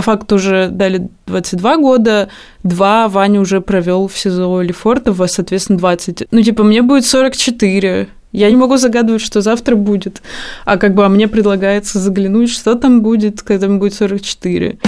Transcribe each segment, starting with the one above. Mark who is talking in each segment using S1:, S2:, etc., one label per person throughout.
S1: по факту уже дали 22 года, два Ваня уже провел в СИЗО Лефортово, соответственно, 20. Ну, типа, мне будет 44. Я не могу загадывать, что завтра будет. А как бы а мне предлагается заглянуть, что там будет, когда мне будет 44.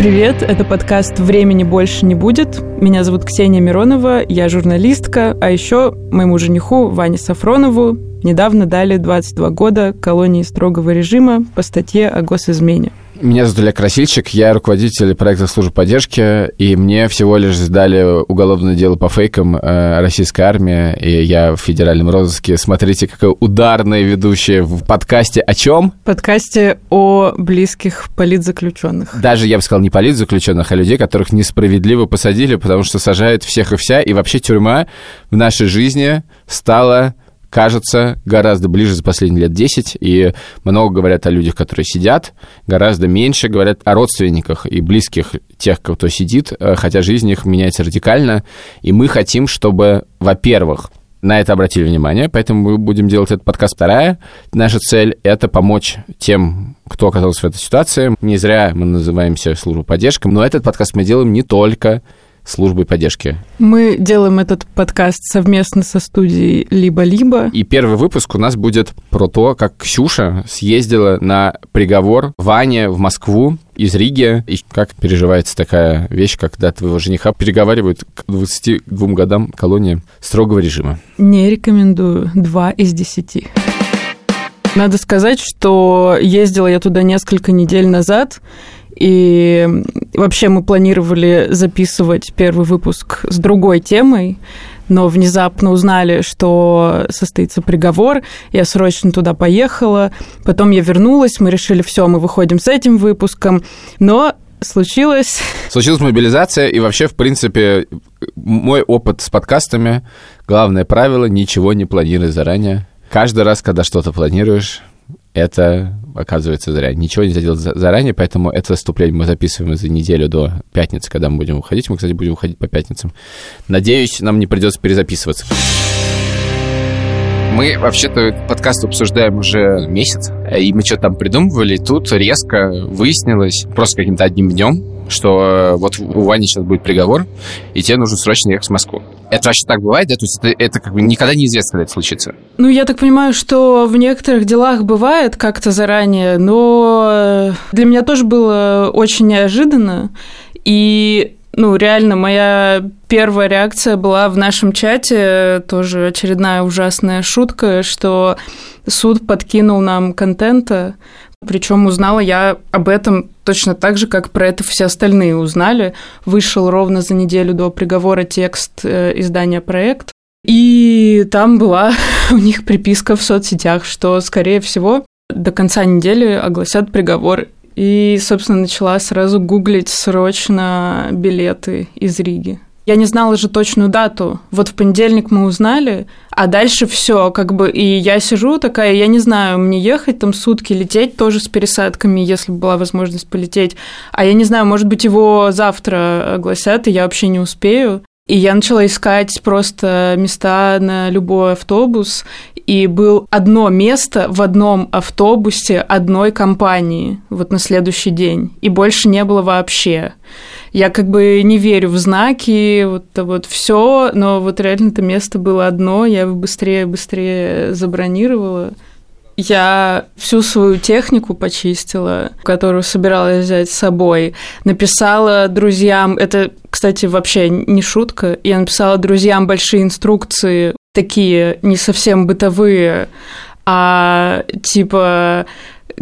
S1: Привет, это подкаст «Времени больше не будет». Меня зовут Ксения Миронова, я журналистка, а еще моему жениху Ване Сафронову недавно дали 22 года колонии строгого режима по статье о госизмене.
S2: Меня зовут Олег Красильчик, я руководитель проекта службы поддержки, и мне всего лишь сдали уголовное дело по фейкам э, российской армии, и я в федеральном розыске. Смотрите, какая ударная ведущая в подкасте о чем?
S1: В подкасте о близких политзаключенных.
S2: Даже, я бы сказал, не политзаключенных, а людей, которых несправедливо посадили, потому что сажают всех и вся, и вообще тюрьма в нашей жизни стала кажется, гораздо ближе за последние лет 10, и много говорят о людях, которые сидят, гораздо меньше говорят о родственниках и близких тех, кто сидит, э, хотя жизнь их меняется радикально, и мы хотим, чтобы, во-первых, на это обратили внимание, поэтому мы будем делать этот подкаст. Вторая наша цель — это помочь тем, кто оказался в этой ситуации. Не зря мы называемся служба поддержки, но этот подкаст мы делаем не только службой поддержки.
S1: Мы делаем этот подкаст совместно со студией «Либо-либо».
S2: И первый выпуск у нас будет про то, как Ксюша съездила на приговор Ване в Москву из Риги, и как переживается такая вещь, когда твоего жениха переговаривают к 22 годам колонии строгого режима.
S1: Не рекомендую. Два из десяти. Надо сказать, что ездила я туда несколько недель назад, и вообще мы планировали записывать первый выпуск с другой темой, но внезапно узнали, что состоится приговор. Я срочно туда поехала. Потом я вернулась, мы решили, все, мы выходим с этим выпуском. Но случилось...
S2: Случилась мобилизация, и вообще, в принципе, мой опыт с подкастами, главное правило, ничего не планируй заранее. Каждый раз, когда что-то планируешь, это оказывается зря. Ничего нельзя делать заранее, поэтому это выступление мы записываем за неделю до пятницы, когда мы будем выходить. Мы, кстати, будем выходить по пятницам. Надеюсь, нам не придется перезаписываться. Мы вообще-то подкаст обсуждаем уже месяц, и мы что-то там придумывали, тут резко выяснилось, просто каким-то одним днем, что э, вот у Вани сейчас будет приговор, и тебе нужно срочно ехать в Москву. Это вообще так бывает, да? То есть это, это как бы никогда неизвестно, когда это случится.
S1: Ну, я так понимаю, что в некоторых делах бывает как-то заранее, но э, для меня тоже было очень неожиданно. И ну, реально, моя первая реакция была в нашем чате, тоже очередная ужасная шутка, что суд подкинул нам контента, причем узнала я об этом точно так же, как про это все остальные узнали. Вышел ровно за неделю до приговора текст э, издания «Проект». И там была у них приписка в соцсетях, что, скорее всего, до конца недели огласят приговор. И, собственно, начала сразу гуглить срочно билеты из Риги. Я не знала же точную дату. Вот в понедельник мы узнали, а дальше все, как бы, и я сижу такая, я не знаю, мне ехать там сутки, лететь тоже с пересадками, если бы была возможность полететь. А я не знаю, может быть, его завтра огласят, и я вообще не успею. И я начала искать просто места на любой автобус, и был одно место в одном автобусе одной компании вот на следующий день, и больше не было вообще. Я как бы не верю в знаки, вот, вот все, но вот реально это место было одно, я его быстрее-быстрее забронировала. Я всю свою технику почистила, которую собиралась взять с собой. Написала друзьям, это, кстати, вообще не шутка, я написала друзьям большие инструкции, такие не совсем бытовые, а типа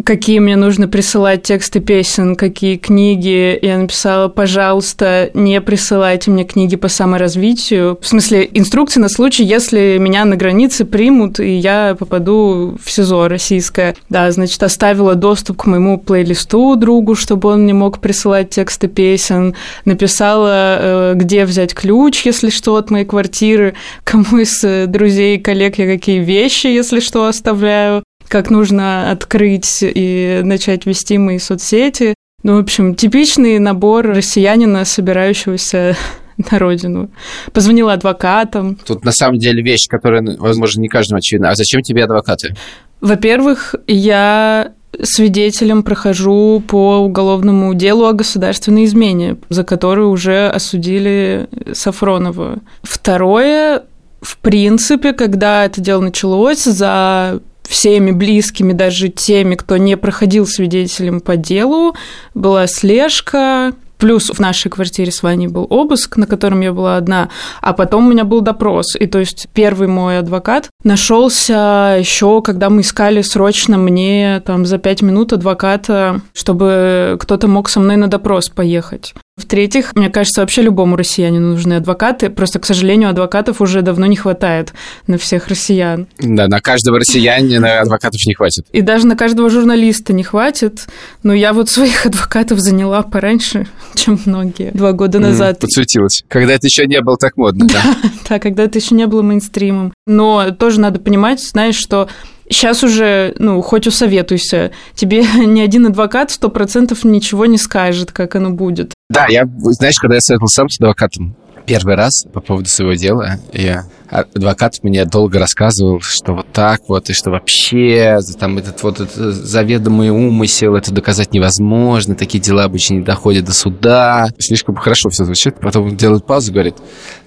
S1: какие мне нужно присылать тексты песен, какие книги. Я написала, пожалуйста, не присылайте мне книги по саморазвитию. В смысле, инструкции на случай, если меня на границе примут, и я попаду в СИЗО российское. Да, значит, оставила доступ к моему плейлисту другу, чтобы он мне мог присылать тексты песен. Написала, э, где взять ключ, если что, от моей квартиры, кому из э, друзей и коллег я какие вещи, если что, оставляю как нужно открыть и начать вести мои соцсети. Ну, в общем, типичный набор россиянина, собирающегося на родину. Позвонила адвокатам.
S2: Тут на самом деле вещь, которая, возможно, не каждому очевидна. А зачем тебе адвокаты?
S1: Во-первых, я свидетелем прохожу по уголовному делу о государственной измене, за которую уже осудили Сафронова. Второе, в принципе, когда это дело началось, за всеми близкими, даже теми, кто не проходил свидетелем по делу, была слежка, Плюс в нашей квартире с Ваней был обыск, на котором я была одна, а потом у меня был допрос. И то есть первый мой адвокат нашелся еще, когда мы искали срочно мне там за пять минут адвоката, чтобы кто-то мог со мной на допрос поехать. В-третьих, мне кажется, вообще любому россиянину нужны адвокаты. Просто, к сожалению, адвокатов уже давно не хватает на всех россиян.
S2: Да, на каждого россиянина адвокатов не хватит.
S1: И даже на каждого журналиста не хватит. Но я вот своих адвокатов заняла пораньше, чем многие. Два года назад.
S2: Подсуетилась. Когда это еще не было так модно, да?
S1: Да, когда это еще не было мейнстримом. Но тоже надо понимать, знаешь, что Сейчас уже, ну, хоть усоветуйся, тебе ни один адвокат сто процентов ничего не скажет, как оно будет.
S2: Да, я, знаешь, когда я советовал сам с адвокатом первый раз по поводу своего дела, я адвокат мне долго рассказывал, что вот так вот, и что вообще там этот вот этот заведомый умысел, это доказать невозможно, такие дела обычно не доходят до суда. Слишком хорошо все звучит, потом делает паузу, говорит,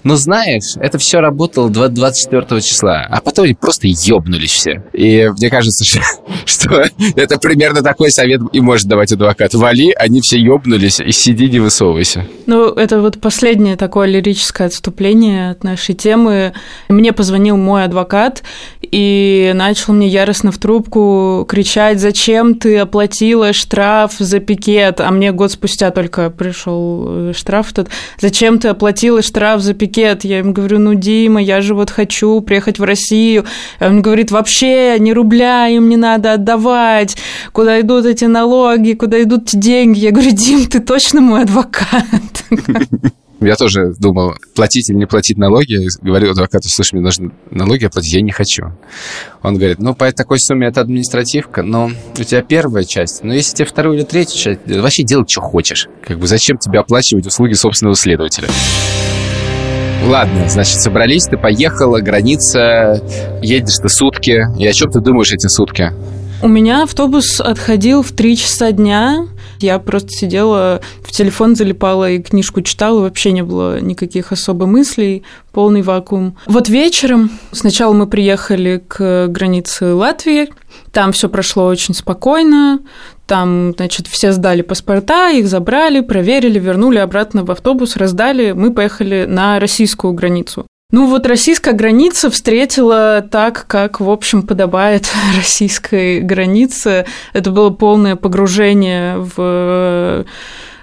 S2: ну знаешь, это все работало 24 числа, а потом они просто ёбнулись все. И мне кажется, что, что это примерно такой совет и может давать адвокат. Вали, они все ёбнулись, и сиди, не высовывайся.
S1: Ну, это вот последнее такое лирическое отступление от нашей темы. Мне позвонил мой адвокат и начал мне яростно в трубку кричать, зачем ты оплатила штраф за пикет, а мне год спустя только пришел э, штраф этот, зачем ты оплатила штраф за пикет? Я ему говорю, ну, Дима, я же вот хочу приехать в Россию. Он говорит, вообще ни рубля им не надо отдавать, куда идут эти налоги, куда идут деньги. Я говорю, Дим, ты точно мой адвокат?
S2: Я тоже думал, платить или не платить налоги. Говорю адвокату, слушай, мне нужно налоги оплатить, я не хочу. Он говорит, ну, по такой сумме это административка, но у тебя первая часть, но если тебе вторую или третью часть, вообще делай, что хочешь. Как бы зачем тебе оплачивать услуги собственного следователя? Ладно, значит, собрались, ты поехала, граница, едешь ты сутки. И о чем ты думаешь эти сутки?
S1: У меня автобус отходил в 3 часа дня. Я просто сидела, в телефон залипала и книжку читала, вообще не было никаких особо мыслей, полный вакуум. Вот вечером сначала мы приехали к границе Латвии, там все прошло очень спокойно, там, значит, все сдали паспорта, их забрали, проверили, вернули обратно в автобус, раздали, мы поехали на российскую границу. Ну вот российская граница встретила так, как, в общем, подобает российской границе. Это было полное погружение в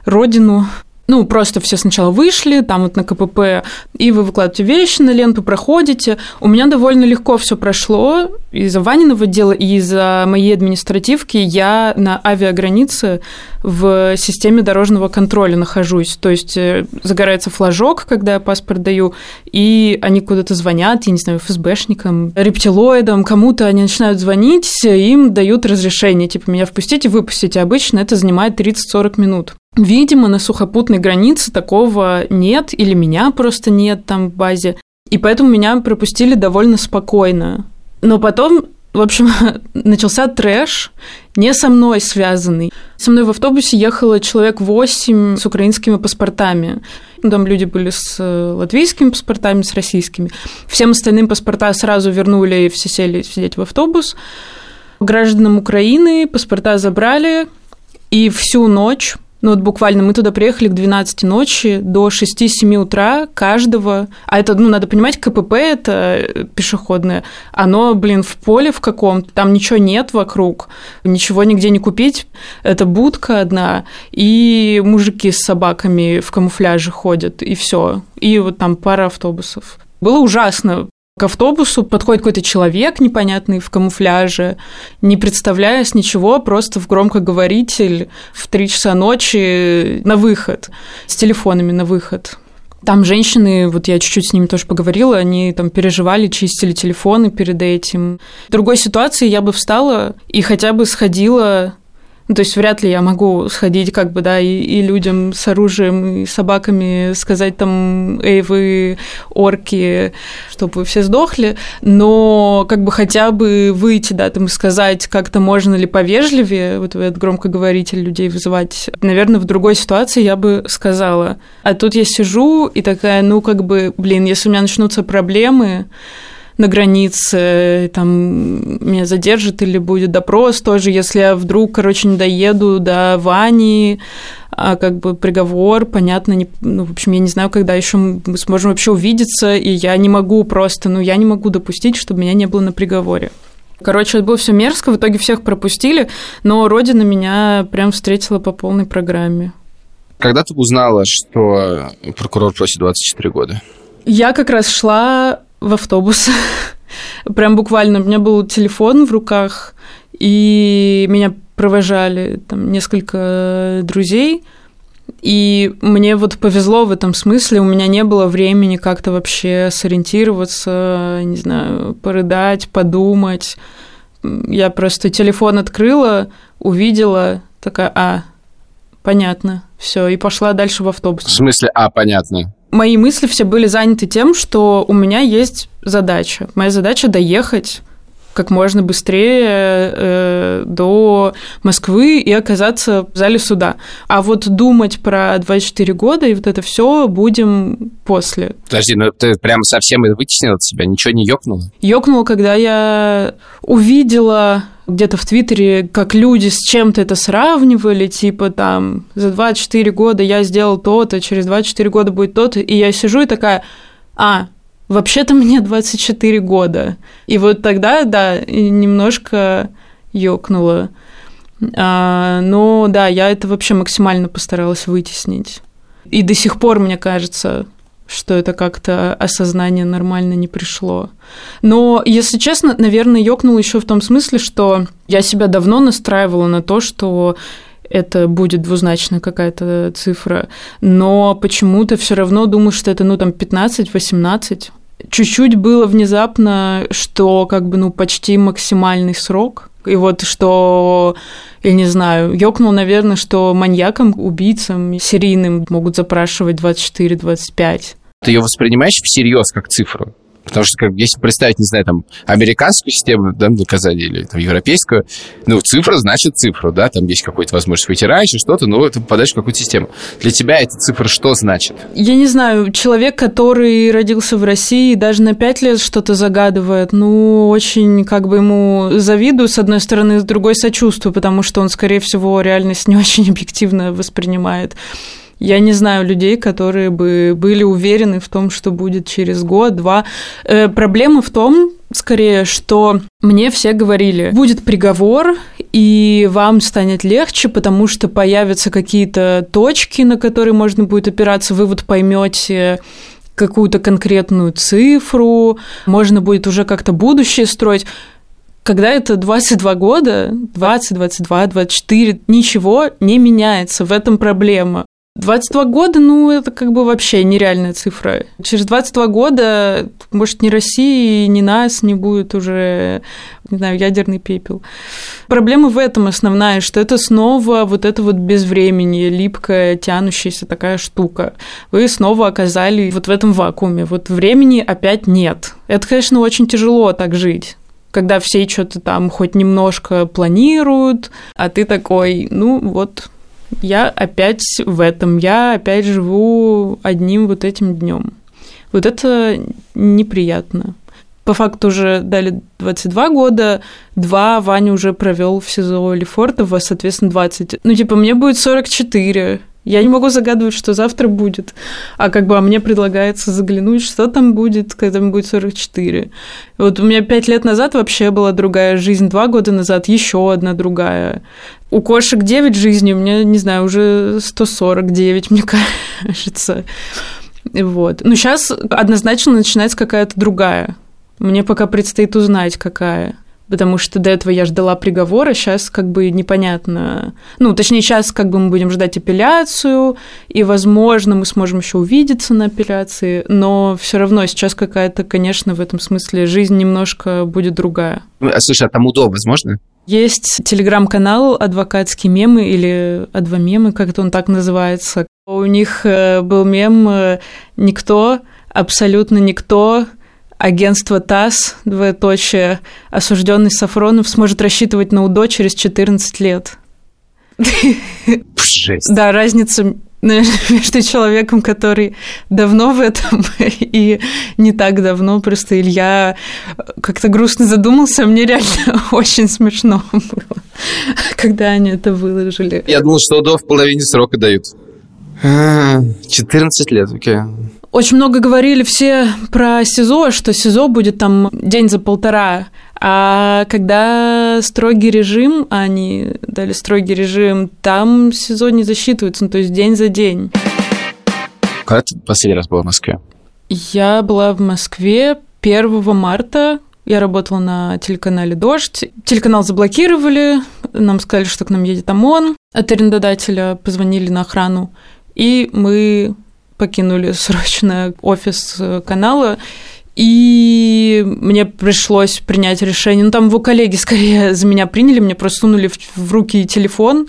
S1: родину ну, просто все сначала вышли, там вот на КПП, и вы выкладываете вещи на ленту, проходите. У меня довольно легко все прошло. Из-за Ваниного дела и из-за моей административки я на авиагранице в системе дорожного контроля нахожусь. То есть э, загорается флажок, когда я паспорт даю, и они куда-то звонят, я не знаю, ФСБшникам, рептилоидам, кому-то они начинают звонить, им дают разрешение, типа, меня впустите, выпустите. Обычно это занимает 30-40 минут. Видимо, на сухопутной границе такого нет, или меня просто нет там в базе. И поэтому меня пропустили довольно спокойно. Но потом, в общем, начался трэш, не со мной связанный. Со мной в автобусе ехало человек 8 с украинскими паспортами. Там люди были с э, латвийскими паспортами, с российскими. Всем остальным паспорта сразу вернули, и все сели сидеть в автобус. Гражданам Украины паспорта забрали, и всю ночь ну вот буквально мы туда приехали к 12 ночи, до 6-7 утра каждого, а это, ну, надо понимать, КПП это пешеходное, оно, блин, в поле в каком-то, там ничего нет вокруг, ничего нигде не купить, это будка одна, и мужики с собаками в камуфляже ходят, и все, и вот там пара автобусов. Было ужасно, к автобусу подходит какой-то человек непонятный в камуфляже, не представляясь ничего, просто в громкоговоритель в три часа ночи на выход, с телефонами на выход. Там женщины, вот я чуть-чуть с ними тоже поговорила, они там переживали, чистили телефоны перед этим. В другой ситуации я бы встала и хотя бы сходила ну, то есть вряд ли я могу сходить как бы, да, и, и людям с оружием и собаками сказать там, эй, вы орки, чтобы все сдохли, но как бы хотя бы выйти, да, там сказать как-то можно ли повежливее, вот этот громкоговоритель людей вызывать. Наверное, в другой ситуации я бы сказала. А тут я сижу и такая, ну, как бы, блин, если у меня начнутся проблемы, на границе, там меня задержат или будет допрос тоже, если я вдруг, короче, не доеду до Вани, а как бы приговор, понятно, не, ну, в общем, я не знаю, когда еще мы сможем вообще увидеться, и я не могу просто, ну, я не могу допустить, чтобы меня не было на приговоре. Короче, это было все мерзко, в итоге всех пропустили, но Родина меня прям встретила по полной программе.
S2: Когда ты узнала, что прокурор просит 24 года?
S1: Я как раз шла в автобус. Прям буквально. У меня был телефон в руках, и меня провожали там несколько друзей. И мне вот повезло в этом смысле, у меня не было времени как-то вообще сориентироваться, не знаю, порыдать, подумать. Я просто телефон открыла, увидела, такая, а, понятно, все, и пошла дальше в автобус.
S2: В смысле, а, понятно?
S1: Мои мысли все были заняты тем, что у меня есть задача. Моя задача доехать как можно быстрее э, до Москвы и оказаться в зале суда. А вот думать про 24 года и вот это все будем после.
S2: Подожди, ну ты прям совсем вытеснила от себя, ничего не ёкнуло?
S1: Ёкнуло, когда я увидела где-то в Твиттере, как люди с чем-то это сравнивали, типа там за 24 года я сделал то-то, через 24 года будет то-то, и я сижу и такая, а, вообще-то мне 24 года. И вот тогда, да, немножко ёкнуло. А, но да, я это вообще максимально постаралась вытеснить. И до сих пор, мне кажется, что это как-то осознание нормально не пришло. Но, если честно, наверное, ёкнул еще в том смысле, что я себя давно настраивала на то, что это будет двузначная какая-то цифра, но почему-то все равно думаю, что это, ну, там, 15-18. Чуть-чуть было внезапно, что как бы, ну, почти максимальный срок. И вот что, я не знаю, ёкнул, наверное, что маньякам, убийцам, серийным могут запрашивать 24-25.
S2: Ты ее воспринимаешь всерьез как цифру? Потому что, как, если представить, не знаю, там, американскую систему да, наказания или там, европейскую, ну, цифра значит цифру, да, там есть какой-то возможность выйти раньше, что-то, но ты попадаешь в какую-то систему. Для тебя эта цифра что значит?
S1: Я не знаю, человек, который родился в России, даже на пять лет что-то загадывает, ну, очень как бы ему завидую, с одной стороны, с другой сочувствую, потому что он, скорее всего, реальность не очень объективно воспринимает. Я не знаю людей, которые бы были уверены в том, что будет через год-два. Э, проблема в том, скорее, что мне все говорили, будет приговор, и вам станет легче, потому что появятся какие-то точки, на которые можно будет опираться, вы вот поймете какую-то конкретную цифру, можно будет уже как-то будущее строить. Когда это 22 года, 20, 22, 24, ничего не меняется, в этом проблема. 22 года, ну, это как бы вообще нереальная цифра. Через 22 года, может, ни России, ни нас не будет уже, не знаю, ядерный пепел. Проблема в этом основная, что это снова вот это вот безвремени, липкая, тянущаяся такая штука. Вы снова оказались вот в этом вакууме. Вот времени опять нет. Это, конечно, очень тяжело так жить когда все что-то там хоть немножко планируют, а ты такой, ну вот я опять в этом, я опять живу одним вот этим днем. Вот это неприятно. По факту уже дали 22 года, два Ваня уже провел в СИЗО Лефортово, соответственно, 20. Ну, типа, мне будет 44. Я не могу загадывать, что завтра будет. А как бы а мне предлагается заглянуть, что там будет, когда мне будет 44. Вот у меня пять лет назад вообще была другая жизнь, два года назад еще одна другая. У кошек 9 жизней, у меня, не знаю, уже 149, мне кажется. Вот. Но сейчас однозначно начинается какая-то другая. Мне пока предстоит узнать, какая. Потому что до этого я ждала приговора, сейчас как бы непонятно. Ну, точнее, сейчас как бы мы будем ждать апелляцию, и, возможно, мы сможем еще увидеться на апелляции, но все равно сейчас какая-то, конечно, в этом смысле жизнь немножко будет другая.
S3: Ну, а, слушай, а там УДО возможно?
S1: Есть телеграм-канал «Адвокатские мемы» или «Адвомемы», как это он так называется. У них э, был мем э, «Никто, абсолютно никто агентство ТАСС, двоеточие, осужденный Сафронов сможет рассчитывать на УДО через 14 лет.
S3: Жесть.
S1: Да, разница между человеком, который давно в этом и не так давно. Просто Илья как-то грустно задумался, мне реально очень смешно было, когда они это выложили.
S3: Я думал, что УДО в половине срока дают. 14 лет, окей. Okay.
S1: Очень много говорили все про СИЗО, что СИЗО будет там день за полтора. А когда строгий режим, а они дали строгий режим, там СИЗО не засчитывается, ну, то есть день за день.
S3: Когда ты последний раз была в Москве?
S1: Я была в Москве 1 марта. Я работала на телеканале «Дождь». Телеканал заблокировали, нам сказали, что к нам едет ОМОН. От арендодателя позвонили на охрану, и мы покинули срочно офис э, канала, и мне пришлось принять решение. Ну, там его коллеги скорее за меня приняли, мне просто сунули в, в руки телефон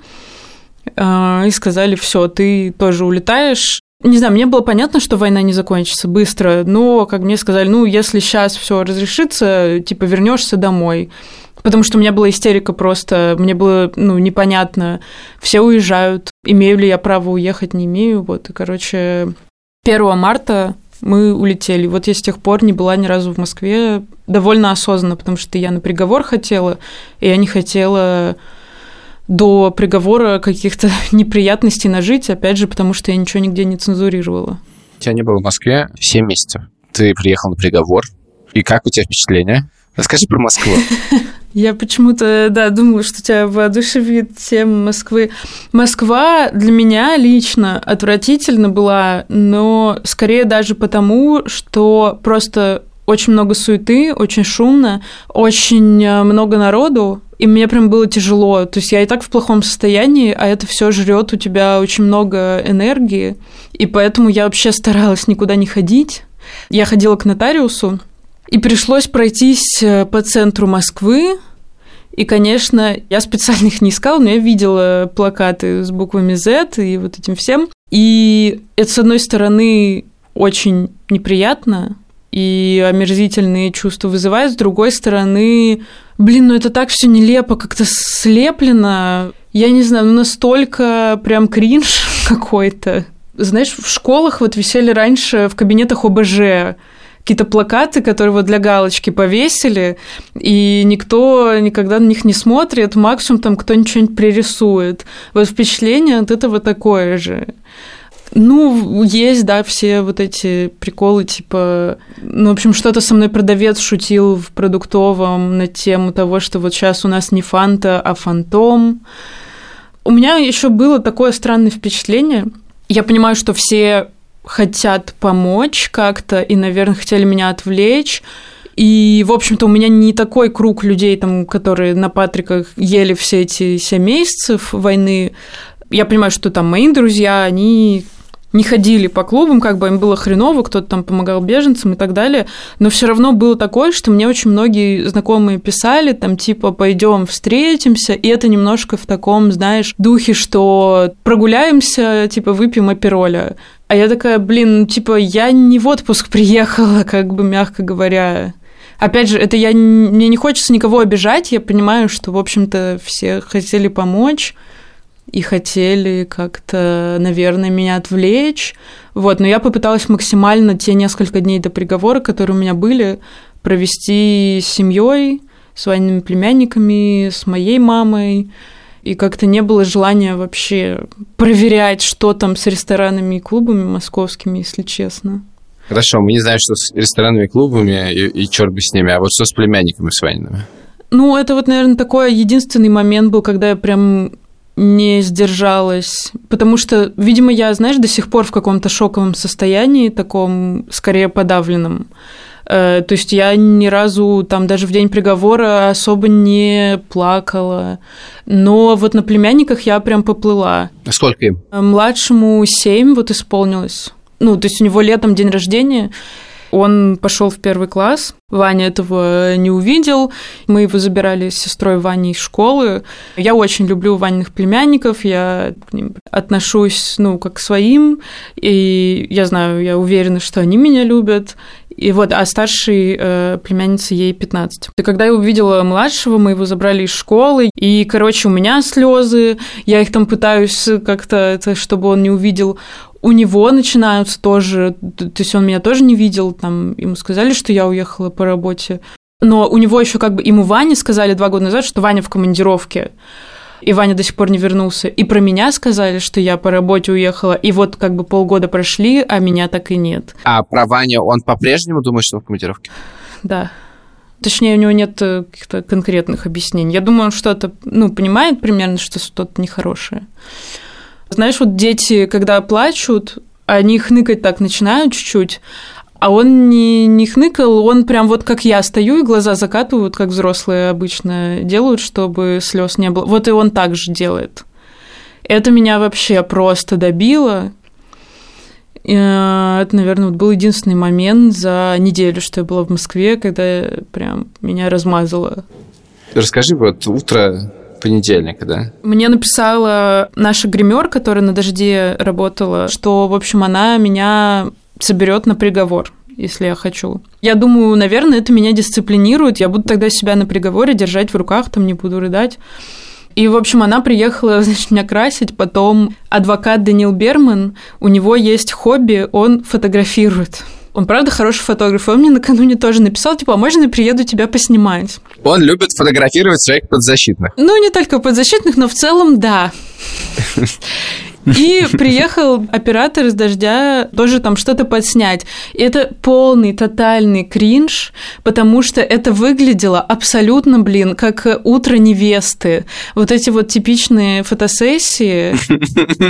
S1: э, и сказали, все, ты тоже улетаешь. Не знаю, мне было понятно, что война не закончится быстро, но, как мне сказали, ну, если сейчас все разрешится, типа, вернешься домой. Потому что у меня была истерика просто, мне было, ну, непонятно, все уезжают, имею ли я право уехать, не имею, вот, и, короче, 1 марта мы улетели. Вот я с тех пор не была ни разу в Москве довольно осознанно, потому что я на приговор хотела, и я не хотела до приговора каких-то неприятностей нажить, опять же, потому что я ничего нигде не цензурировала.
S3: У тебя не было в Москве 7 месяцев. Ты приехал на приговор. И как у тебя впечатление? Расскажи про Москву.
S1: Я почему-то, да, думала, что тебя воодушевит тема Москвы. Москва для меня лично отвратительно была, но скорее даже потому, что просто очень много суеты, очень шумно, очень э, много народу, и мне прям было тяжело. То есть я и так в плохом состоянии, а это все жрет у тебя очень много энергии, и поэтому я вообще старалась никуда не ходить. Я ходила к нотариусу, и пришлось пройтись э, по центру Москвы. И, конечно, я специально их не искала, но я видела плакаты с буквами Z и вот этим всем. И это, с одной стороны, очень неприятно, и омерзительные чувства вызывает. С другой стороны, блин, ну это так все нелепо, как-то слеплено. Я не знаю, ну настолько прям кринж какой-то. Знаешь, в школах вот висели раньше в кабинетах ОБЖ какие-то плакаты, которые вот для галочки повесили, и никто никогда на них не смотрит, максимум там кто-нибудь что-нибудь пририсует. Вот впечатление от этого такое же. Ну, есть, да, все вот эти приколы, типа, ну, в общем, что-то со мной продавец шутил в продуктовом на тему того, что вот сейчас у нас не фанта, а фантом. У меня еще было такое странное впечатление. Я понимаю, что все хотят помочь как-то и, наверное, хотели меня отвлечь. И, в общем-то, у меня не такой круг людей, там, которые на Патриках ели все эти семь месяцев войны. Я понимаю, что там мои друзья, они не ходили по клубам, как бы им было хреново, кто-то там помогал беженцам и так далее, но все равно было такое, что мне очень многие знакомые писали, там типа пойдем встретимся, и это немножко в таком, знаешь, духе, что прогуляемся, типа выпьем апероля. А я такая, блин, ну типа я не в отпуск приехала, как бы мягко говоря. Опять же, это я мне не хочется никого обижать, я понимаю, что, в общем-то, все хотели помочь, и хотели как-то, наверное, меня отвлечь. Вот, но я попыталась максимально те несколько дней до приговора, которые у меня были, провести с семьей, с войными племянниками, с моей мамой. И как-то не было желания вообще проверять, что там с ресторанами и клубами московскими, если честно.
S3: Хорошо, мы не знаем, что с ресторанами и клубами, и, и черт бы с ними, а вот что с племянниками с войнами?
S1: Ну, это вот, наверное, такой единственный момент был, когда я прям не сдержалась, потому что, видимо, я, знаешь, до сих пор в каком-то шоковом состоянии, таком скорее подавленном. Э, то есть я ни разу там даже в день приговора особо не плакала. Но вот на племянниках я прям поплыла.
S3: А сколько им?
S1: Младшему семь вот исполнилось. Ну, то есть у него летом день рождения, он пошел в первый класс, Ваня этого не увидел. Мы его забирали с сестрой Ваней из школы. Я очень люблю Ваниных племянников, я к ним отношусь, ну, как к своим, и я знаю, я уверена, что они меня любят. И вот, а старшей э, племяннице ей 15. И когда я увидела младшего, мы его забрали из школы, и, короче, у меня слезы, я их там пытаюсь как-то, чтобы он не увидел у него начинаются тоже, то есть он меня тоже не видел, там ему сказали, что я уехала по работе, но у него еще как бы ему Ване сказали два года назад, что Ваня в командировке, и Ваня до сих пор не вернулся. И про меня сказали, что я по работе уехала, и вот как бы полгода прошли, а меня так и нет.
S3: А про Ваню он по-прежнему думает, что он в командировке?
S1: Да. Точнее, у него нет э, каких-то конкретных объяснений. Я думаю, он что-то, ну, понимает примерно, что что-то нехорошее. Знаешь, вот дети, когда плачут, они хныкать так начинают чуть-чуть, а он не, не хныкал, он прям вот как я стою и глаза закатывают, как взрослые обычно делают, чтобы слез не было. Вот и он так же делает. Это меня вообще просто добило. Э, это, наверное, вот был единственный момент за неделю, что я была в Москве, когда прям меня размазало.
S3: Расскажи, вот утро понедельника, да?
S1: Мне написала наша гример, которая на дожде работала, что, в общем, она меня соберет на приговор если я хочу. Я думаю, наверное, это меня дисциплинирует. Я буду тогда себя на приговоре держать в руках, там не буду рыдать. И, в общем, она приехала, значит, меня красить. Потом адвокат Данил Берман, у него есть хобби, он фотографирует. Он правда хороший фотограф. Он мне накануне тоже написал, типа, а можно я приеду тебя поснимать?
S3: Он любит фотографировать своих подзащитных.
S1: Ну, не только подзащитных, но в целом да. И приехал оператор из дождя тоже там что-то подснять. И это полный, тотальный кринж, потому что это выглядело абсолютно, блин, как утро невесты. Вот эти вот типичные фотосессии,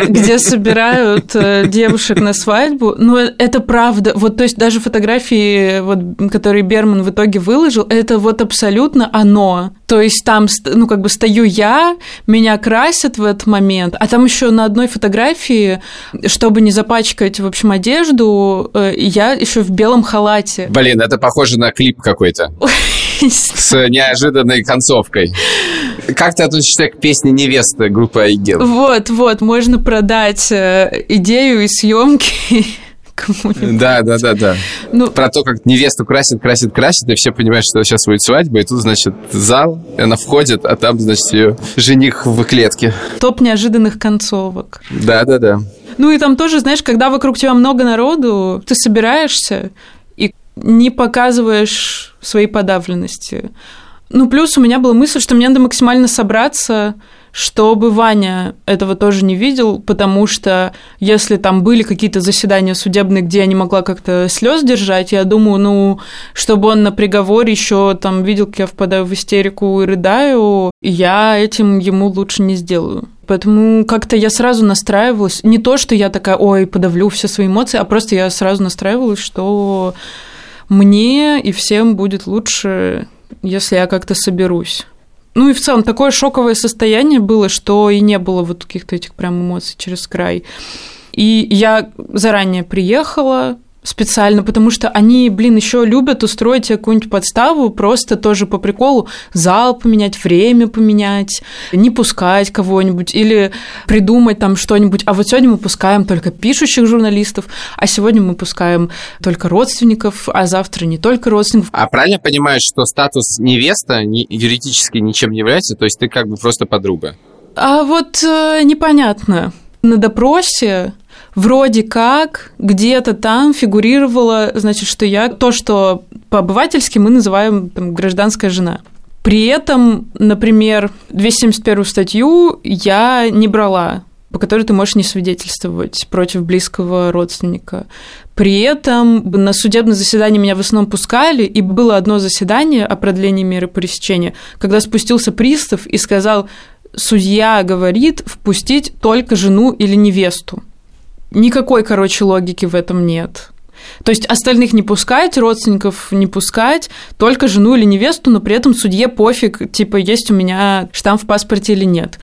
S1: где собирают э, девушек на свадьбу. Ну, это правда. Вот, то есть даже фотографии, вот, которые Берман в итоге выложил, это вот абсолютно оно. То есть там, ну, как бы стою я, меня красят в этот момент, а там еще на одной фотографии, чтобы не запачкать, в общем, одежду, э, я еще в белом халате.
S3: Блин, это похоже на клип какой-то. С неожиданной концовкой. Как ты относишься к песне «Невеста» группы Айгел?
S1: Вот, вот, можно продать э, идею и съемки
S3: кому-нибудь. Да, да, да, да. Ну, Про то, как невесту красит, красит, красит, и все понимают, что сейчас будет свадьба, и тут, значит, зал, и она входит, а там, значит, ее жених в клетке.
S1: Топ неожиданных концовок.
S3: Да, да, да.
S1: Ну и там тоже, знаешь, когда вокруг тебя много народу, ты собираешься и не показываешь своей подавленности. Ну, плюс у меня была мысль, что мне надо максимально собраться, чтобы Ваня этого тоже не видел, потому что если там были какие-то заседания судебные, где я не могла как-то слез держать, я думаю, ну, чтобы он на приговоре еще там видел, как я впадаю в истерику и рыдаю, я этим ему лучше не сделаю. Поэтому как-то я сразу настраивалась. Не то, что я такая, ой, подавлю все свои эмоции, а просто я сразу настраивалась, что мне и всем будет лучше, если я как-то соберусь. Ну и в целом такое шоковое состояние было, что и не было вот каких-то этих прям эмоций через край. И я заранее приехала, специально, потому что они, блин, еще любят устроить какую-нибудь подставу, просто тоже по приколу зал поменять, время поменять, не пускать кого-нибудь или придумать там что-нибудь. А вот сегодня мы пускаем только пишущих журналистов, а сегодня мы пускаем только родственников, а завтра не только родственников.
S3: А правильно понимаешь, что статус невеста юридически ничем не является, то есть ты как бы просто подруга?
S1: А вот э, непонятно. На допросе вроде как где-то там фигурировало, значит, что я то, что по-обывательски мы называем там, гражданская жена. При этом, например, 271 статью я не брала по которой ты можешь не свидетельствовать против близкого родственника. При этом на судебное заседание меня в основном пускали, и было одно заседание о продлении меры пресечения, когда спустился пристав и сказал, судья говорит впустить только жену или невесту. Никакой, короче, логики в этом нет. То есть остальных не пускать, родственников не пускать, только жену или невесту, но при этом судье пофиг, типа, есть у меня штамп в паспорте или нет.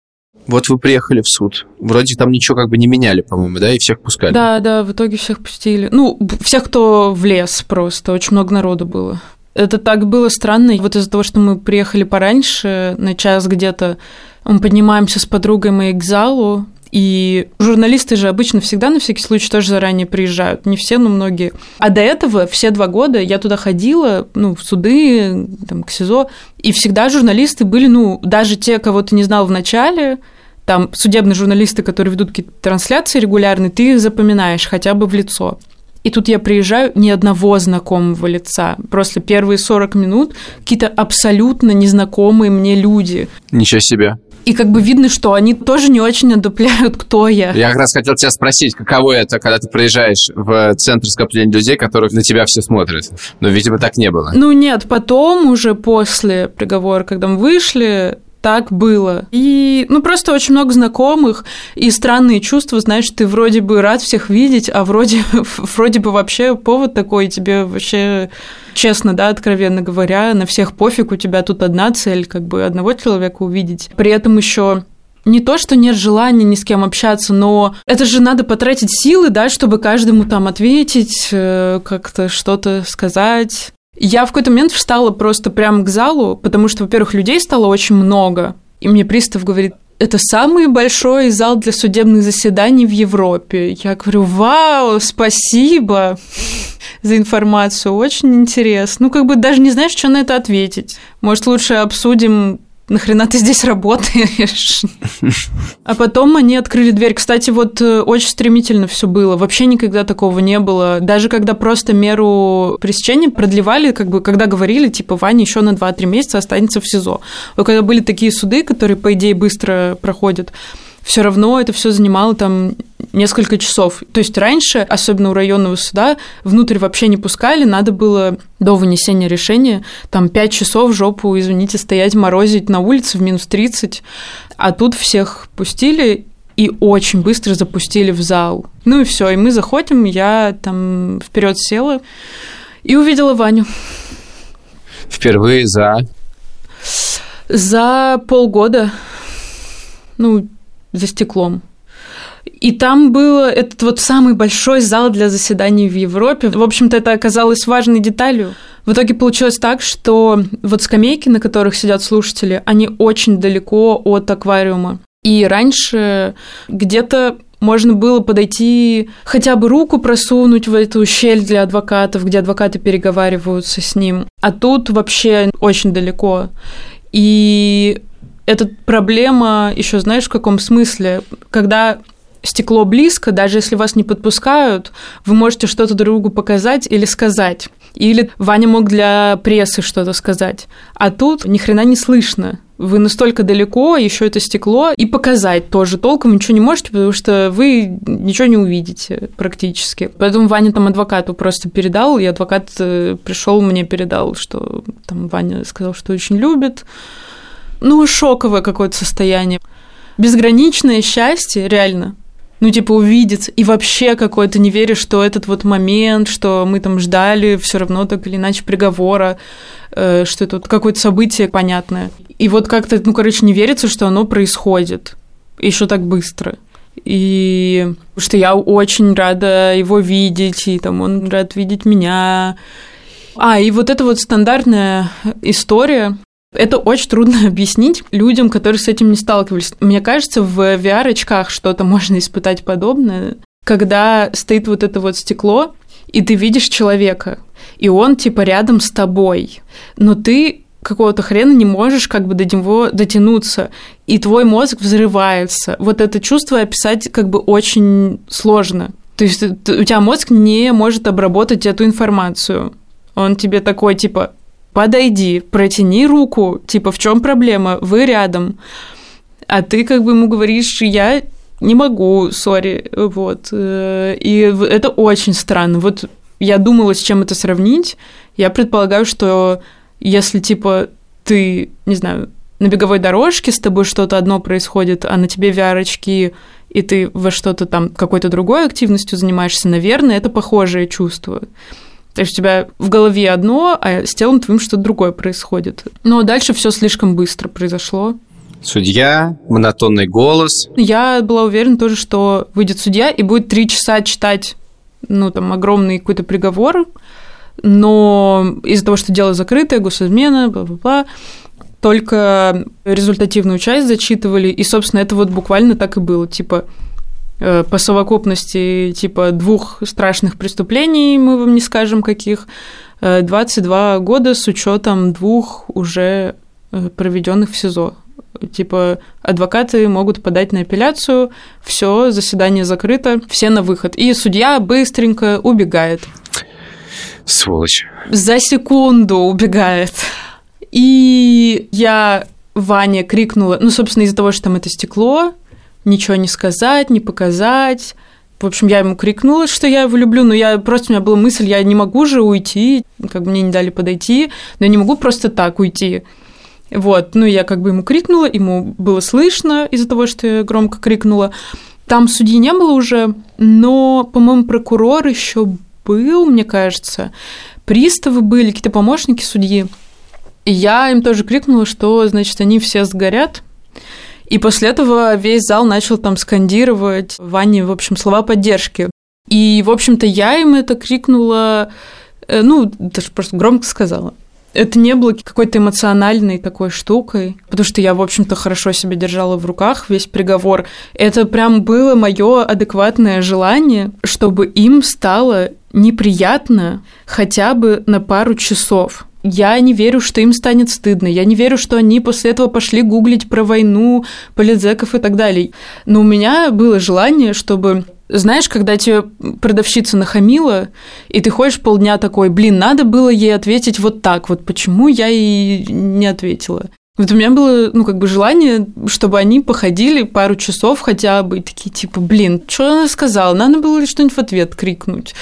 S3: Вот вы приехали в суд. Вроде там ничего как бы не меняли, по-моему, да, и всех пускали.
S1: Да, да, в итоге всех пустили. Ну, всех, кто в лес просто. Очень много народу было. Это так было странно. Вот из-за того, что мы приехали пораньше, на час где-то, мы поднимаемся с подругой моей к залу, и журналисты же обычно всегда на всякий случай тоже заранее приезжают. Не все, но многие. А до этого все два года я туда ходила, ну, в суды, там, к СИЗО, и всегда журналисты были, ну, даже те, кого ты не знал в начале, там судебные журналисты, которые ведут какие-то трансляции регулярные, ты их запоминаешь хотя бы в лицо. И тут я приезжаю, ни одного знакомого лица. Просто первые 40 минут какие-то абсолютно незнакомые мне люди.
S3: Ничего себе.
S1: И как бы видно, что они тоже не очень одупляют, кто я.
S3: Я как раз хотел тебя спросить, каково это, когда ты приезжаешь в центр скопления людей, которых на тебя все смотрят. Но, видимо, так не было.
S1: Ну нет, потом уже после приговора, когда мы вышли, так было. И, ну, просто очень много знакомых и странные чувства, знаешь, ты вроде бы рад всех видеть, а вроде, вроде бы вообще повод такой, тебе вообще, честно, да, откровенно говоря, на всех пофиг, у тебя тут одна цель, как бы одного человека увидеть. При этом еще не то, что нет желания ни с кем общаться, но это же надо потратить силы, да, чтобы каждому там ответить, э, как-то что-то сказать. Я в какой-то момент встала просто прямо к залу, потому что, во-первых, людей стало очень много. И мне пристав говорит, это самый большой зал для судебных заседаний в Европе. Я говорю, вау, спасибо за информацию, очень интересно. Ну, как бы даже не знаешь, что на это ответить. Может, лучше обсудим нахрена ты здесь работаешь? А потом они открыли дверь. Кстати, вот э, очень стремительно все было. Вообще никогда такого не было. Даже когда просто меру пресечения продлевали, как бы, когда говорили, типа, Ваня еще на 2-3 месяца останется в СИЗО. Но когда были такие суды, которые, по идее, быстро проходят, все равно это все занимало там несколько часов. То есть раньше, особенно у районного суда, внутрь вообще не пускали, надо было до вынесения решения там 5 часов жопу, извините, стоять морозить на улице в минус 30, а тут всех пустили и очень быстро запустили в зал. Ну и все, и мы заходим, я там вперед села и увидела Ваню.
S3: Впервые за?
S1: За полгода. Ну, за стеклом. И там был этот вот самый большой зал для заседаний в Европе. В общем-то, это оказалось важной деталью. В итоге получилось так, что вот скамейки, на которых сидят слушатели, они очень далеко от аквариума. И раньше где-то можно было подойти, хотя бы руку просунуть в эту щель для адвокатов, где адвокаты переговариваются с ним. А тут вообще очень далеко. И эта проблема еще, знаешь, в каком смысле? Когда стекло близко, даже если вас не подпускают, вы можете что-то другу показать или сказать. Или Ваня мог для прессы что-то сказать. А тут ни хрена не слышно. Вы настолько далеко, еще это стекло, и показать тоже толком ничего не можете, потому что вы ничего не увидите практически. Поэтому Ваня там адвокату просто передал, и адвокат э, пришел мне передал, что там Ваня сказал, что очень любит, ну, шоковое какое-то состояние. Безграничное счастье, реально. Ну, типа, увидеть. И вообще какое-то не веришь, что этот вот момент, что мы там ждали все равно так или иначе приговора, э, что это вот какое-то событие понятное. И вот как-то, ну, короче, не верится, что оно происходит еще так быстро. И что я очень рада его видеть, и там он рад видеть меня. А, и вот эта вот стандартная история, это очень трудно объяснить людям, которые с этим не сталкивались. Мне кажется, в VR-очках что-то можно испытать подобное, когда стоит вот это вот стекло, и ты видишь человека, и он типа рядом с тобой, но ты какого-то хрена не можешь как бы до него дотянуться, и твой мозг взрывается. Вот это чувство описать как бы очень сложно. То есть у тебя мозг не может обработать эту информацию. Он тебе такой, типа, подойди, протяни руку, типа, в чем проблема, вы рядом. А ты как бы ему говоришь, я не могу, сори, вот. Э, и это очень странно. Вот я думала, с чем это сравнить. Я предполагаю, что если, типа, ты, не знаю, на беговой дорожке с тобой что-то одно происходит, а на тебе VR-очки и ты во что-то там какой-то другой активностью занимаешься, наверное, это похожее чувство. То есть у тебя в голове одно, а с телом твоим что-то другое происходит. Но дальше все слишком быстро произошло.
S3: Судья, монотонный голос.
S1: Я была уверена тоже, что выйдет судья и будет три часа читать, ну, там, огромный какой-то приговор, но из-за того, что дело закрытое, госизмена, бла-бла-бла, только результативную часть зачитывали, и, собственно, это вот буквально так и было, типа, по совокупности типа двух страшных преступлений, мы вам не скажем каких, 22 э, года с учетом двух уже э, проведенных в СИЗО. Типа адвокаты могут подать на апелляцию, все, заседание закрыто, все на выход. И судья быстренько убегает.
S3: Сволочь.
S1: За секунду убегает. И я Ване крикнула, ну, собственно, из-за того, что там это стекло, ничего не сказать, не показать. В общем, я ему крикнула, что я его люблю, но я просто у меня была мысль, я не могу же уйти, как бы мне не дали подойти, но я не могу просто так уйти. Вот, ну я как бы ему крикнула, ему было слышно из-за того, что я громко крикнула. Там судьи не было уже, но, по-моему, прокурор еще был, мне кажется. Приставы были, какие-то помощники судьи. И я им тоже крикнула, что, значит, они все сгорят. И после этого весь зал начал там скандировать Ване, в общем, слова поддержки. И, в общем-то, я им это крикнула, э, ну, даже просто громко сказала это не было какой-то эмоциональной такой штукой, потому что я, в общем-то, хорошо себя держала в руках весь приговор. Это прям было мое адекватное желание, чтобы им стало неприятно хотя бы на пару часов. Я не верю, что им станет стыдно. Я не верю, что они после этого пошли гуглить про войну, политзеков и так далее. Но у меня было желание, чтобы знаешь, когда тебе продавщица нахамила, и ты ходишь полдня такой, блин, надо было ей ответить вот так, вот почему я ей не ответила. Вот у меня было, ну, как бы желание, чтобы они походили пару часов хотя бы, и такие, типа, блин, что она сказала? Надо было что-нибудь в ответ крикнуть.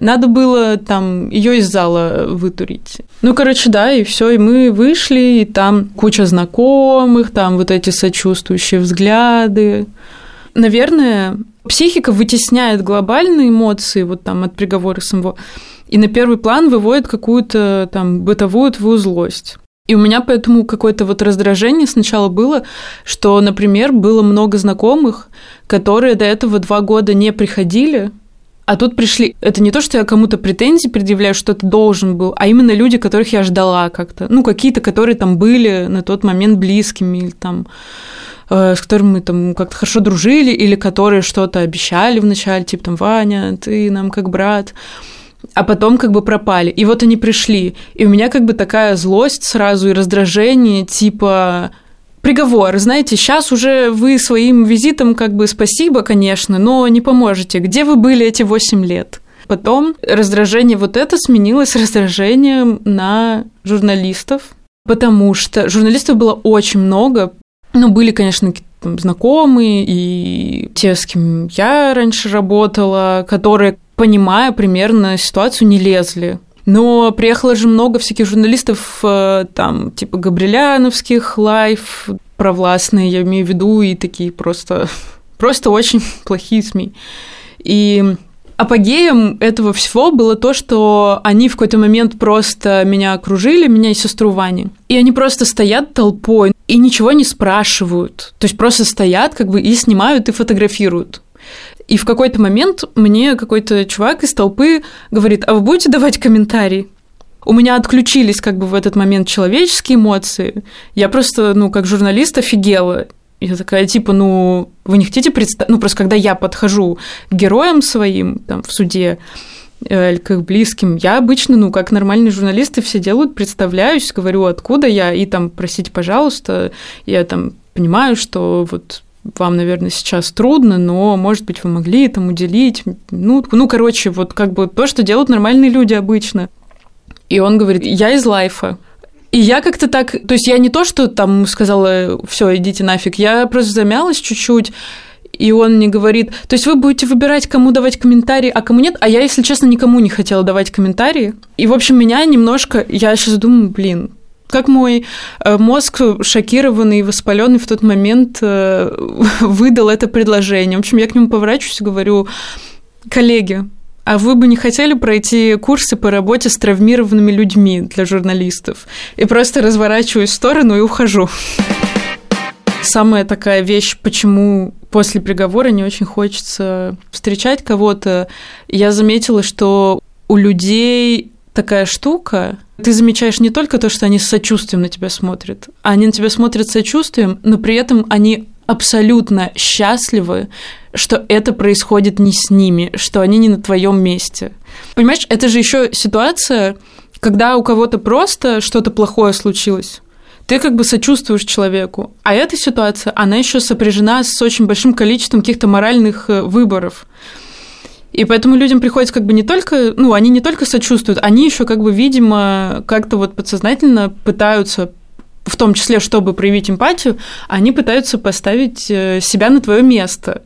S1: Надо было там ее из зала вытурить. Ну, короче, да, и все, и мы вышли, и там куча знакомых, там вот эти сочувствующие взгляды. Наверное, психика вытесняет глобальные эмоции вот там от приговора самого, и на первый план выводит какую-то там бытовую твою злость. И у меня поэтому какое-то вот раздражение сначала было, что, например, было много знакомых, которые до этого два года не приходили, а тут пришли. Это не то, что я кому-то претензии предъявляю, что ты должен был, а именно люди, которых я ждала как-то. Ну, какие-то, которые там были на тот момент близкими или там э, с которыми мы там как-то хорошо дружили, или которые что-то обещали вначале, типа там, Ваня, ты нам как брат а потом как бы пропали. И вот они пришли. И у меня как бы такая злость сразу и раздражение, типа приговор. Знаете, сейчас уже вы своим визитом как бы спасибо, конечно, но не поможете. Где вы были эти 8 лет? Потом раздражение вот это сменилось раздражением на журналистов, потому что журналистов было очень много. Ну, были, конечно, там, знакомые и те, с кем я раньше работала, которые понимая примерно ситуацию, не лезли. Но приехало же много всяких журналистов, э, там, типа Габриляновских, лайф, провластные, я имею в виду, и такие просто, просто очень плохие СМИ. И апогеем этого всего было то, что они в какой-то момент просто меня окружили, меня и сестру Вани. И они просто стоят толпой и ничего не спрашивают. То есть просто стоят как бы и снимают, и фотографируют. И в какой-то момент мне какой-то чувак из толпы говорит, а вы будете давать комментарий? У меня отключились как бы в этот момент человеческие эмоции. Я просто, ну, как журналист офигела. Я такая, типа, ну, вы не хотите представить... Ну, просто когда я подхожу к героям своим там в суде, э, или к их близким, я обычно, ну, как нормальные журналисты все делают, представляюсь, говорю, откуда я, и там, просите, пожалуйста, я там понимаю, что вот вам, наверное, сейчас трудно, но, может быть, вы могли там уделить. Ну, ну, короче, вот как бы то, что делают нормальные люди обычно. И он говорит, я из лайфа. И я как-то так, то есть я не то, что там сказала, все, идите нафиг, я просто замялась чуть-чуть, и он мне говорит, то есть вы будете выбирать, кому давать комментарии, а кому нет, а я, если честно, никому не хотела давать комментарии. И, в общем, меня немножко, я сейчас думаю, блин, как мой э, мозг, шокированный и воспаленный в тот момент, э, выдал это предложение. В общем, я к нему поворачиваюсь и говорю, коллеги, а вы бы не хотели пройти курсы по работе с травмированными людьми для журналистов? И просто разворачиваюсь в сторону и ухожу. Самая такая вещь, почему после приговора не очень хочется встречать кого-то, я заметила, что у людей такая штука, ты замечаешь не только то, что они с сочувствием на тебя смотрят, а они на тебя смотрят с сочувствием, но при этом они абсолютно счастливы, что это происходит не с ними, что они не на твоем месте. Понимаешь, это же еще ситуация, когда у кого-то просто что-то плохое случилось. Ты как бы сочувствуешь человеку. А эта ситуация, она еще сопряжена с очень большим количеством каких-то моральных э, выборов. И поэтому людям приходится как бы не только, ну, они не только сочувствуют, они еще как бы, видимо, как-то вот подсознательно пытаются в том числе, чтобы проявить эмпатию, они пытаются поставить э, себя на твое место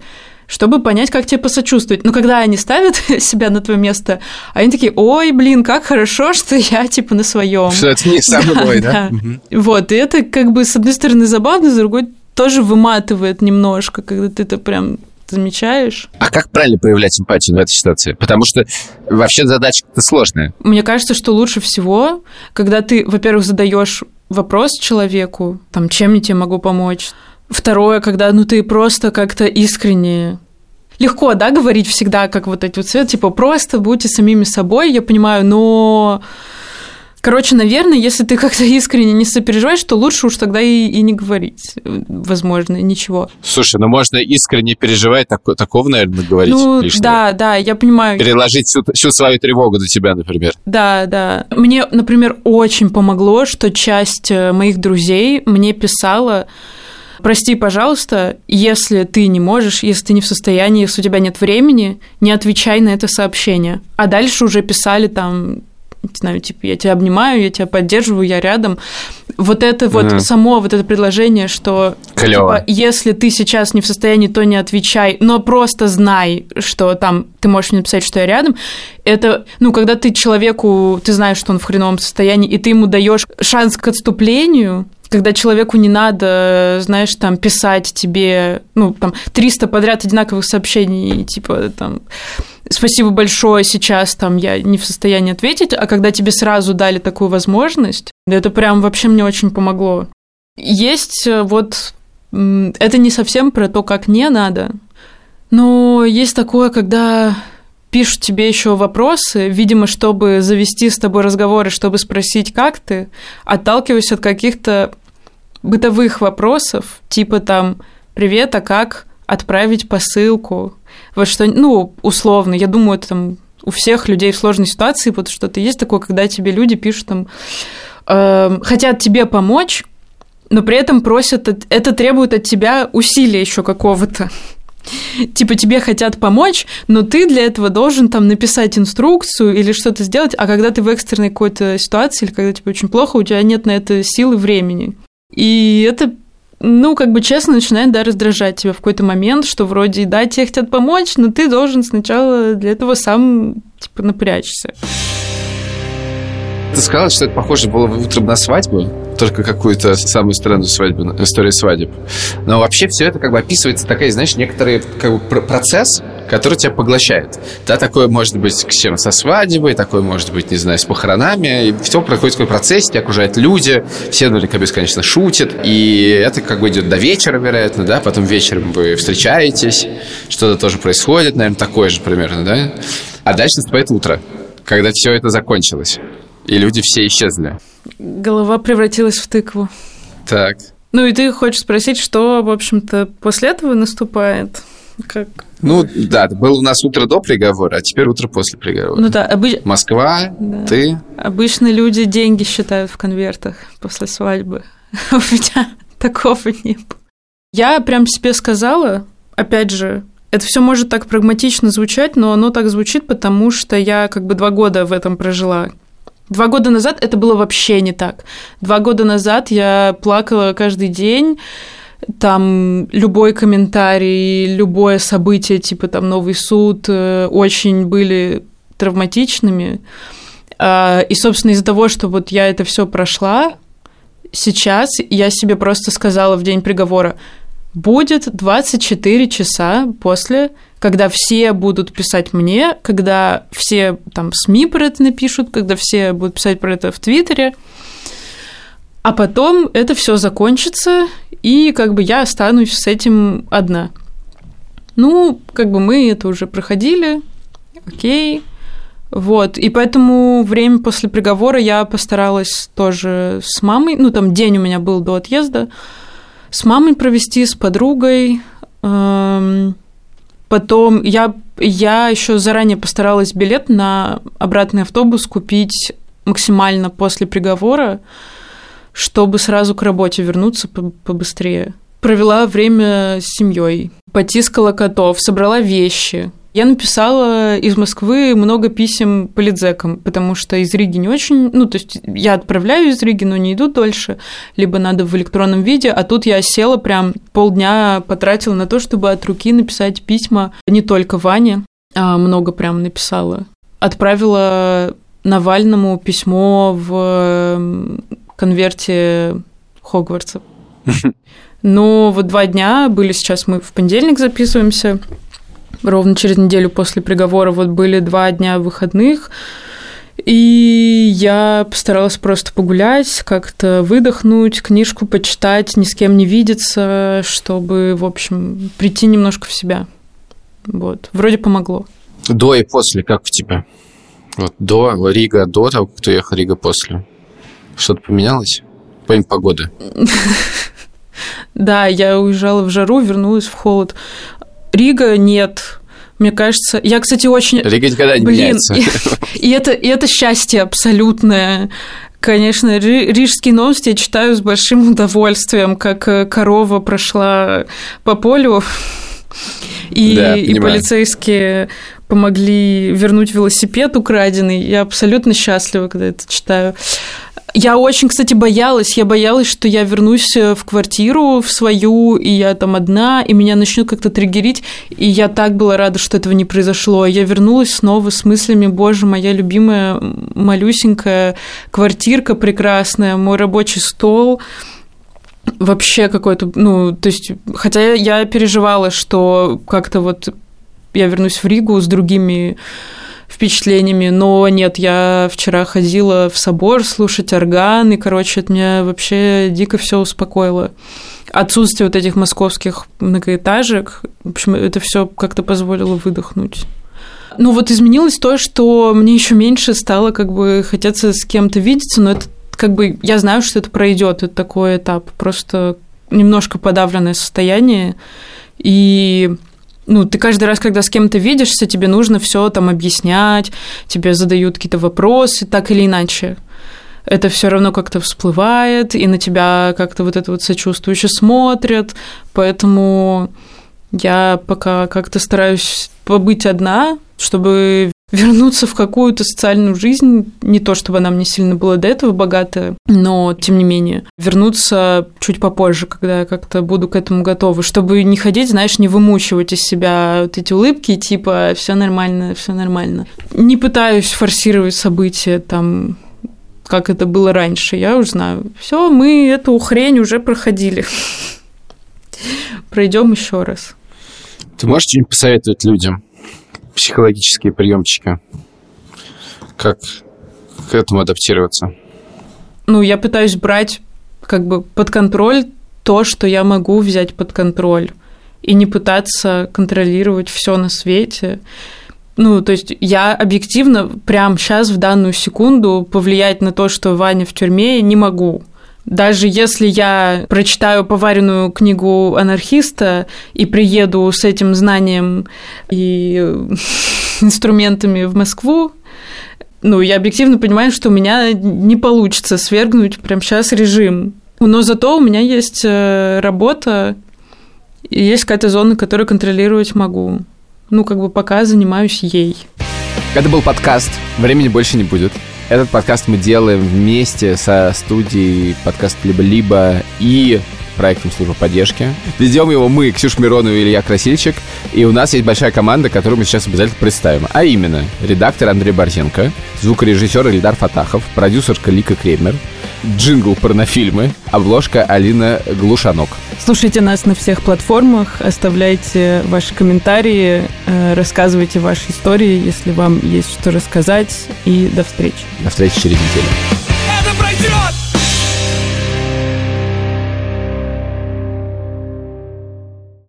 S1: чтобы понять, как тебе посочувствовать. Но когда они ставят себя на твое место, они такие, ой, блин, как хорошо, что я, типа, на своем.
S3: Что это не со мной, да? да?
S1: Угу. Вот, и это, как бы, с одной стороны, забавно, с другой тоже выматывает немножко, когда ты это прям замечаешь.
S3: А как правильно проявлять эмпатию в этой ситуации? Потому что вообще задача-то сложная.
S1: Мне кажется, что лучше всего, когда ты, во-первых, задаешь вопрос человеку, там, чем я тебе могу помочь. Второе, когда, ну, ты просто как-то искренне легко, да, говорить всегда, как вот эти вот цвет, типа, просто будьте самими собой, я понимаю, но Короче, наверное, если ты как-то искренне не сопереживаешь, то лучше уж тогда и, и не говорить, возможно, ничего.
S3: Слушай, ну можно искренне переживать, так, такого, наверное, говорить
S1: Ну,
S3: лишнего.
S1: да, да, я понимаю.
S3: Переложить всю, всю свою тревогу на тебя, например.
S1: Да, да. Мне, например, очень помогло, что часть э, моих друзей мне писала, прости, пожалуйста, если ты не можешь, если ты не в состоянии, если у тебя нет времени, не отвечай на это сообщение. А дальше уже писали там не знаю, типа, я тебя обнимаю, я тебя поддерживаю, я рядом. Вот это вот mm. само вот это предложение, что типа, если ты сейчас не в состоянии, то не отвечай, но просто знай, что там ты можешь мне написать, что я рядом. Это, ну, когда ты человеку, ты знаешь, что он в хреновом состоянии, и ты ему даешь шанс к отступлению, когда человеку не надо, знаешь, там, писать тебе, ну, там, 300 подряд одинаковых сообщений, типа, там, спасибо большое, сейчас там я не в состоянии ответить, а когда тебе сразу дали такую возможность, это прям вообще мне очень помогло. Есть э, вот, это не совсем про то, как не надо, но есть такое, когда пишут тебе еще вопросы, видимо, чтобы завести с тобой разговоры, чтобы спросить, как ты, отталкиваясь от каких-то бытовых вопросов, типа там «Привет, а как отправить посылку?» Вот что, ну, условно, я думаю, это там у всех людей в сложной ситуации вот что-то есть такое, когда тебе люди пишут там, э, хотят тебе помочь, но при этом просят, это требует от тебя усилия еще какого-то. Типа тебе хотят помочь, но ты для этого должен там написать инструкцию или что-то сделать, а когда ты в экстренной какой-то ситуации или когда тебе очень плохо, у тебя нет на это силы времени. И это ну, как бы честно, начинает, да, раздражать тебя в какой-то момент, что вроде, да, тебе хотят помочь, но ты должен сначала для этого сам, типа, напрячься.
S3: Ты сказала, что это похоже было утром на свадьбу, только какую-то самую странную свадьбу, историю свадеб. Но вообще все это как бы описывается такая, знаешь, некоторый как бы процесс, который тебя поглощает. Да, такое может быть с чем со свадьбой, такое может быть, не знаю, с похоронами. И все проходит такой процесс, тебя окружают люди, все наверняка бесконечно шутят. И это как бы идет до вечера, вероятно, да, потом вечером вы встречаетесь, что-то тоже происходит, наверное, такое же примерно, да. А дальше наступает утро, когда все это закончилось и люди все исчезли.
S1: Голова превратилась в тыкву.
S3: Так.
S1: Ну и ты хочешь спросить, что, в общем-то, после этого наступает? Как?
S3: Ну, да, было у нас утро до приговора, а теперь утро после приговора.
S1: Ну да, обыч...
S3: Москва, да. ты.
S1: Обычно люди деньги считают в конвертах после свадьбы. У меня такого не было. Я прям себе сказала, опять же, это все может так прагматично звучать, но оно так звучит, потому что я как бы два года в этом прожила. Два года назад это было вообще не так. Два года назад я плакала каждый день, там любой комментарий, любое событие, типа там новый суд, э, очень были травматичными. А, и, собственно, из-за того, что вот я это все прошла, сейчас я себе просто сказала в день приговора, будет 24 часа после, когда все будут писать мне, когда все там СМИ про это напишут, когда все будут писать про это в Твиттере, а потом это все закончится, и как бы я останусь с этим одна. Ну, как бы мы это уже проходили, окей. Вот, и поэтому время после приговора я постаралась тоже с мамой, ну, там день у меня был до отъезда, с мамой провести, с подругой. Эм, потом я, я еще заранее постаралась билет на обратный автобус купить максимально после приговора, чтобы сразу к работе вернуться побыстрее. Провела время с семьей, потискала котов, собрала вещи, я написала из Москвы много писем политзекам, потому что из Риги не очень... Ну, то есть я отправляю из Риги, но не иду дольше, либо надо в электронном виде, а тут я села прям полдня потратила на то, чтобы от руки написать письма не только Ване, а много прям написала. Отправила Навальному письмо в конверте Хогвартса. Но вот два дня были сейчас, мы в понедельник записываемся, ровно через неделю после приговора вот были два дня выходных, и я постаралась просто погулять, как-то выдохнуть, книжку почитать, ни с кем не видеться, чтобы, в общем, прийти немножко в себя. Вот. Вроде помогло.
S3: До и после, как в тебя? Вот до Рига, до того, как ты ехал, Рига после. Что-то поменялось? Помимо погоды.
S1: Да, я уезжала в жару, вернулась в холод. Рига нет. Мне кажется, я, кстати, очень...
S3: Рига никогда не
S1: Блин,
S3: меняется.
S1: И, и, это, и это счастье абсолютное. Конечно, рижские новости я читаю с большим удовольствием, как э, корова прошла по полю, и,
S3: Да,
S1: и полицейские помогли вернуть велосипед украденный. Я абсолютно счастлива, когда это читаю. Я очень, кстати, боялась. Я боялась, что я вернусь э, в квартиру в свою, и я там одна, и меня начнет как-то триггерить. И я так была рада, что этого не произошло. Я вернулась снова с мыслями, боже, моя любимая малюсенькая квартирка прекрасная, мой рабочий стол вообще какой-то, ну, то есть, хотя я переживала, что как-то вот я вернусь в Ригу с другими впечатлениями, но нет, я вчера ходила в собор слушать орган, и, короче, это меня вообще дико все успокоило. Отсутствие вот этих московских многоэтажек, в общем, это все как-то позволило выдохнуть. Ну вот изменилось то, что мне еще меньше стало как бы хотеться с кем-то видеться, но это как бы я знаю, что это пройдет, это такой этап, просто немножко подавленное состояние, и ну, ты каждый раз, когда с кем-то видишься, тебе нужно все там объяснять, тебе задают какие-то вопросы, так или иначе. Это все равно как-то всплывает, и на тебя как-то вот это вот сочувствующе смотрят, поэтому я пока как-то стараюсь побыть одна, чтобы вернуться в какую-то социальную жизнь, не то чтобы она мне сильно была до этого богатая, но тем не менее, вернуться чуть попозже, когда я как-то буду к этому готова, чтобы не ходить, знаешь, не вымучивать из себя вот эти улыбки, типа все нормально, все нормально. Не пытаюсь форсировать события там как это было раньше, я уже знаю. Все, мы эту хрень уже проходили. Пройдем еще раз.
S3: Ты можешь что-нибудь посоветовать людям? Психологические приемчики. Как к этому адаптироваться?
S1: ну, я пытаюсь брать как бы под контроль то, что я могу взять под контроль, и не пытаться контролировать все на свете. Ну, то есть я объективно прямо сейчас, в данную секунду, повлиять на то, что Ваня в тюрьме, не могу. Даже если я прочитаю поваренную книгу анархиста и приеду с этим знанием и инструментами в Москву, ну, я объективно понимаю, что у меня не получится свергнуть прямо сейчас режим. Но зато у меня есть э, работа, и есть какая-то зона, которую контролировать могу. Ну, как бы пока занимаюсь ей.
S2: Это был подкаст «Времени больше не будет». Этот подкаст мы делаем вместе со студией подкаст «Либо-либо» и проектом службы поддержки. Ведем его мы, Ксюш Миронова и Илья Красильчик. И у нас есть большая команда, которую мы сейчас обязательно представим. А именно, редактор Андрей Борзенко, звукорежиссер Ильдар Фатахов, продюсерка Лика Кремер, джингл порнофильмы, обложка Алина Глушанок.
S1: Слушайте нас на всех платформах, оставляйте ваши комментарии, э, рассказывайте ваши истории, если вам есть что рассказать. И до встречи.
S2: До встречи через неделю.